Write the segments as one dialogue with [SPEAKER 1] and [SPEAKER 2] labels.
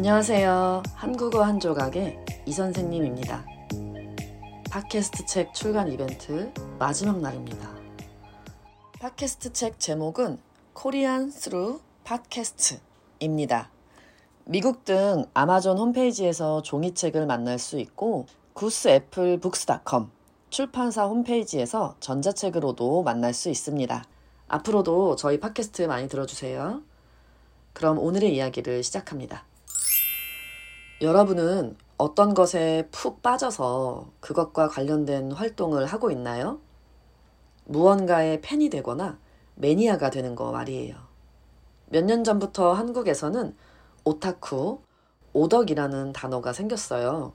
[SPEAKER 1] 안녕하세요. 한국어 한 조각의 이 선생님입니다. 팟캐스트 책 출간 이벤트 마지막 날입니다. 팟캐스트 책 제목은 Korean Through Podcast입니다. 미국 등 아마존 홈페이지에서 종이책을 만날 수 있고 구스 애플 북스닷컴 출판사 홈페이지에서 전자책으로도 만날 수 있습니다. 앞으로도 저희 팟캐스트 많이 들어주세요. 그럼 오늘의 이야기를 시작합니다. 여러분은 어떤 것에 푹 빠져서 그것과 관련된 활동을 하고 있나요? 무언가의 팬이 되거나 매니아가 되는 거 말이에요. 몇 년 전부터 한국에서는 오타쿠, 오덕이라는 단어가 생겼어요.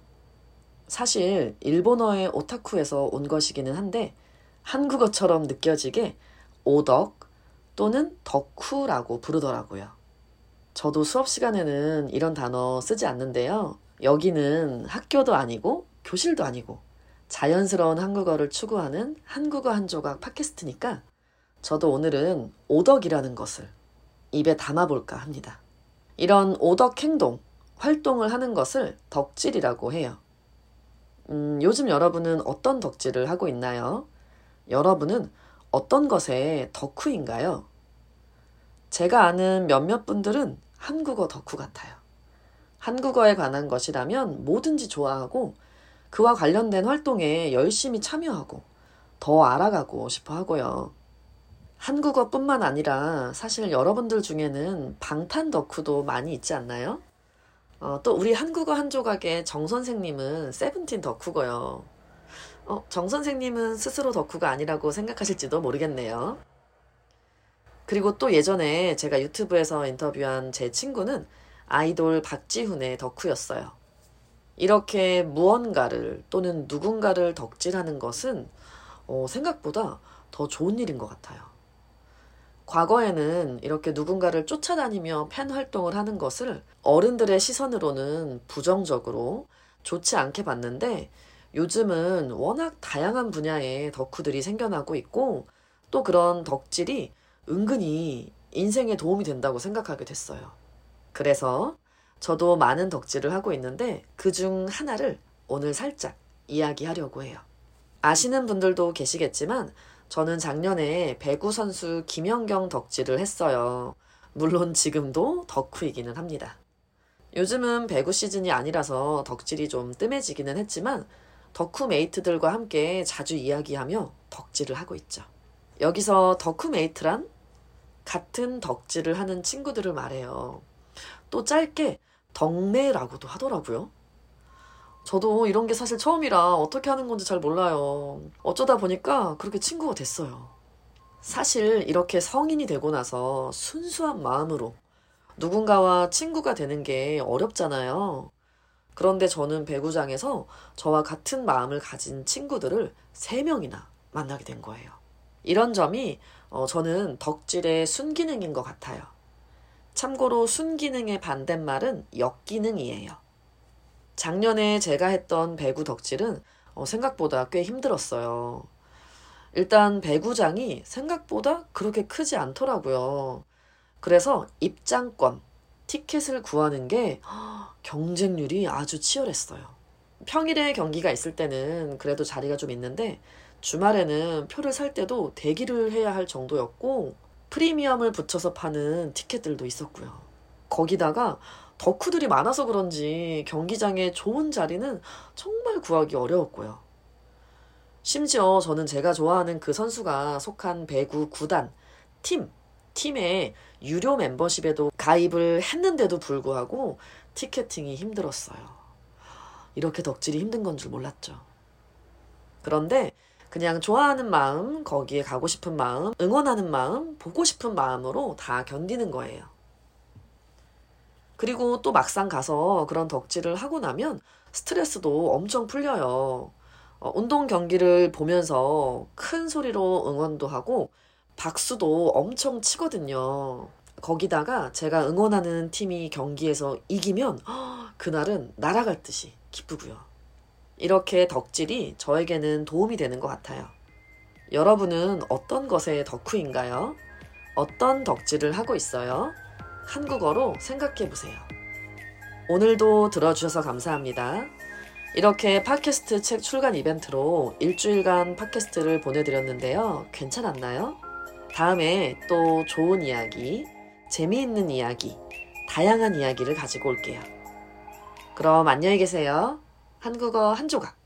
[SPEAKER 1] 사실 일본어의 오타쿠에서 온 것이기는 한데 한국어처럼 느껴지게 오덕 또는 덕후라고 부르더라고요. 저도 수업 시간에는 이런 단어 쓰지 않는데요. 여기는 학교도 아니고 교실도 아니고 자연스러운 한국어를 추구하는 한국어 한 조각 팟캐스트니까 저도 오늘은 오덕이라는 것을 입에 담아볼까 합니다. 이런 오덕 행동, 활동을 하는 것을 덕질이라고 해요. 음, 요즘 여러분은 어떤 덕질을 하고 있나요? 여러분은 어떤 것에 덕후인가요? 제가 아는 몇몇 분들은 한국어 덕후 같아요. 한국어에 관한 것이라면 뭐든지 좋아하고 그와 관련된 활동에 열심히 참여하고 더 알아가고 싶어 하고요. 한국어뿐만 아니라 사실 여러분들 중에는 방탄 덕후도 많이 있지 않나요? 어, 또 우리 한국어 한 조각의 정 선생님은 세븐틴 덕후고요. 어, 정 선생님은 스스로 덕후가 아니라고 생각하실지도 모르겠네요. 그리고 또 예전에 제가 유튜브에서 인터뷰한 제 친구는 아이돌 박지훈의 덕후였어요. 이렇게 무언가를 또는 누군가를 덕질하는 것은 어, 생각보다 더 좋은 일인 것 같아요. 과거에는 이렇게 누군가를 쫓아다니며 팬 활동을 하는 것을 어른들의 시선으로는 부정적으로 좋지 않게 봤는데 요즘은 워낙 다양한 분야의 덕후들이 생겨나고 있고 또 그런 덕질이 은근히 인생에 도움이 된다고 생각하게 됐어요. 그래서 저도 많은 덕질을 하고 있는데 그 중 하나를 오늘 살짝 이야기하려고 해요. 아시는 분들도 계시겠지만 저는 작년에 배구 선수 김연경 덕질을 했어요. 물론 지금도 덕후이기는 합니다. 요즘은 배구 시즌이 아니라서 덕질이 좀 뜸해지기는 했지만 덕후 mate들과 함께 자주 이야기하며 덕질을 하고 있죠. 여기서 덕후 mate란 같은 덕질을 하는 친구들을 말해요. 또 짧게 덕메라고도 하더라고요. 저도 이런 게 사실 처음이라 어떻게 하는 건지 잘 몰라요. 어쩌다 보니까 그렇게 친구가 됐어요. 사실 이렇게 성인이 되고 나서 순수한 마음으로 누군가와 친구가 되는 게 어렵잖아요. 그런데 저는 배구장에서 저와 같은 마음을 가진 친구들을 3명이나 만나게 된 거예요. 이런 점이 어, 저는 덕질의 순기능인 것 같아요. 참고로 순기능의 반대말은 역기능이에요. 작년에 제가 했던 배구 덕질은 어, 생각보다 꽤 힘들었어요. 일단 배구장이 생각보다 그렇게 크지 않더라고요. 그래서 입장권, 티켓을 구하는 게 경쟁률이 아주 치열했어요. 평일에 경기가 있을 때는 그래도 자리가 좀 있는데 주말에는 표를 살 때도 대기를 해야 할 정도였고 프리미엄을 붙여서 파는 티켓들도 있었고요. 거기다가 덕후들이 많아서 그런지 경기장에 좋은 자리는 정말 구하기 어려웠고요. 심지어 저는 제가 좋아하는 그 선수가 속한 배구 구단, 팀, 팀의 유료 멤버십에도 가입을 했는데도 불구하고 티켓팅이 힘들었어요. 이렇게 덕질이 힘든 건 줄 몰랐죠. 그런데 그냥 좋아하는 마음, 거기에 가고 싶은 마음, 응원하는 마음, 보고 싶은 마음으로 다 견디는 거예요. 그리고 또 막상 가서 그런 덕질을 하고 나면 스트레스도 엄청 풀려요. 어, 운동 경기를 보면서 큰 소리로 응원도 하고 박수도 엄청 치거든요. 거기다가 제가 응원하는 팀이 경기에서 이기면 허, 그날은 날아갈 듯이 기쁘고요. 이렇게 덕질이 저에게는 도움이 되는 것 같아요. 여러분은 어떤 것에 덕후인가요? 어떤 덕질을 하고 있어요? 한국어로 생각해 보세요. 오늘도 들어주셔서 감사합니다. 이렇게 팟캐스트 책 출간 이벤트로 일주일간 팟캐스트를 보내드렸는데요. 괜찮았나요? 다음에 또 좋은 이야기, 재미있는 이야기, 다양한 이야기를 가지고 올게요. 그럼 안녕히 계세요. 한국어 한 조각.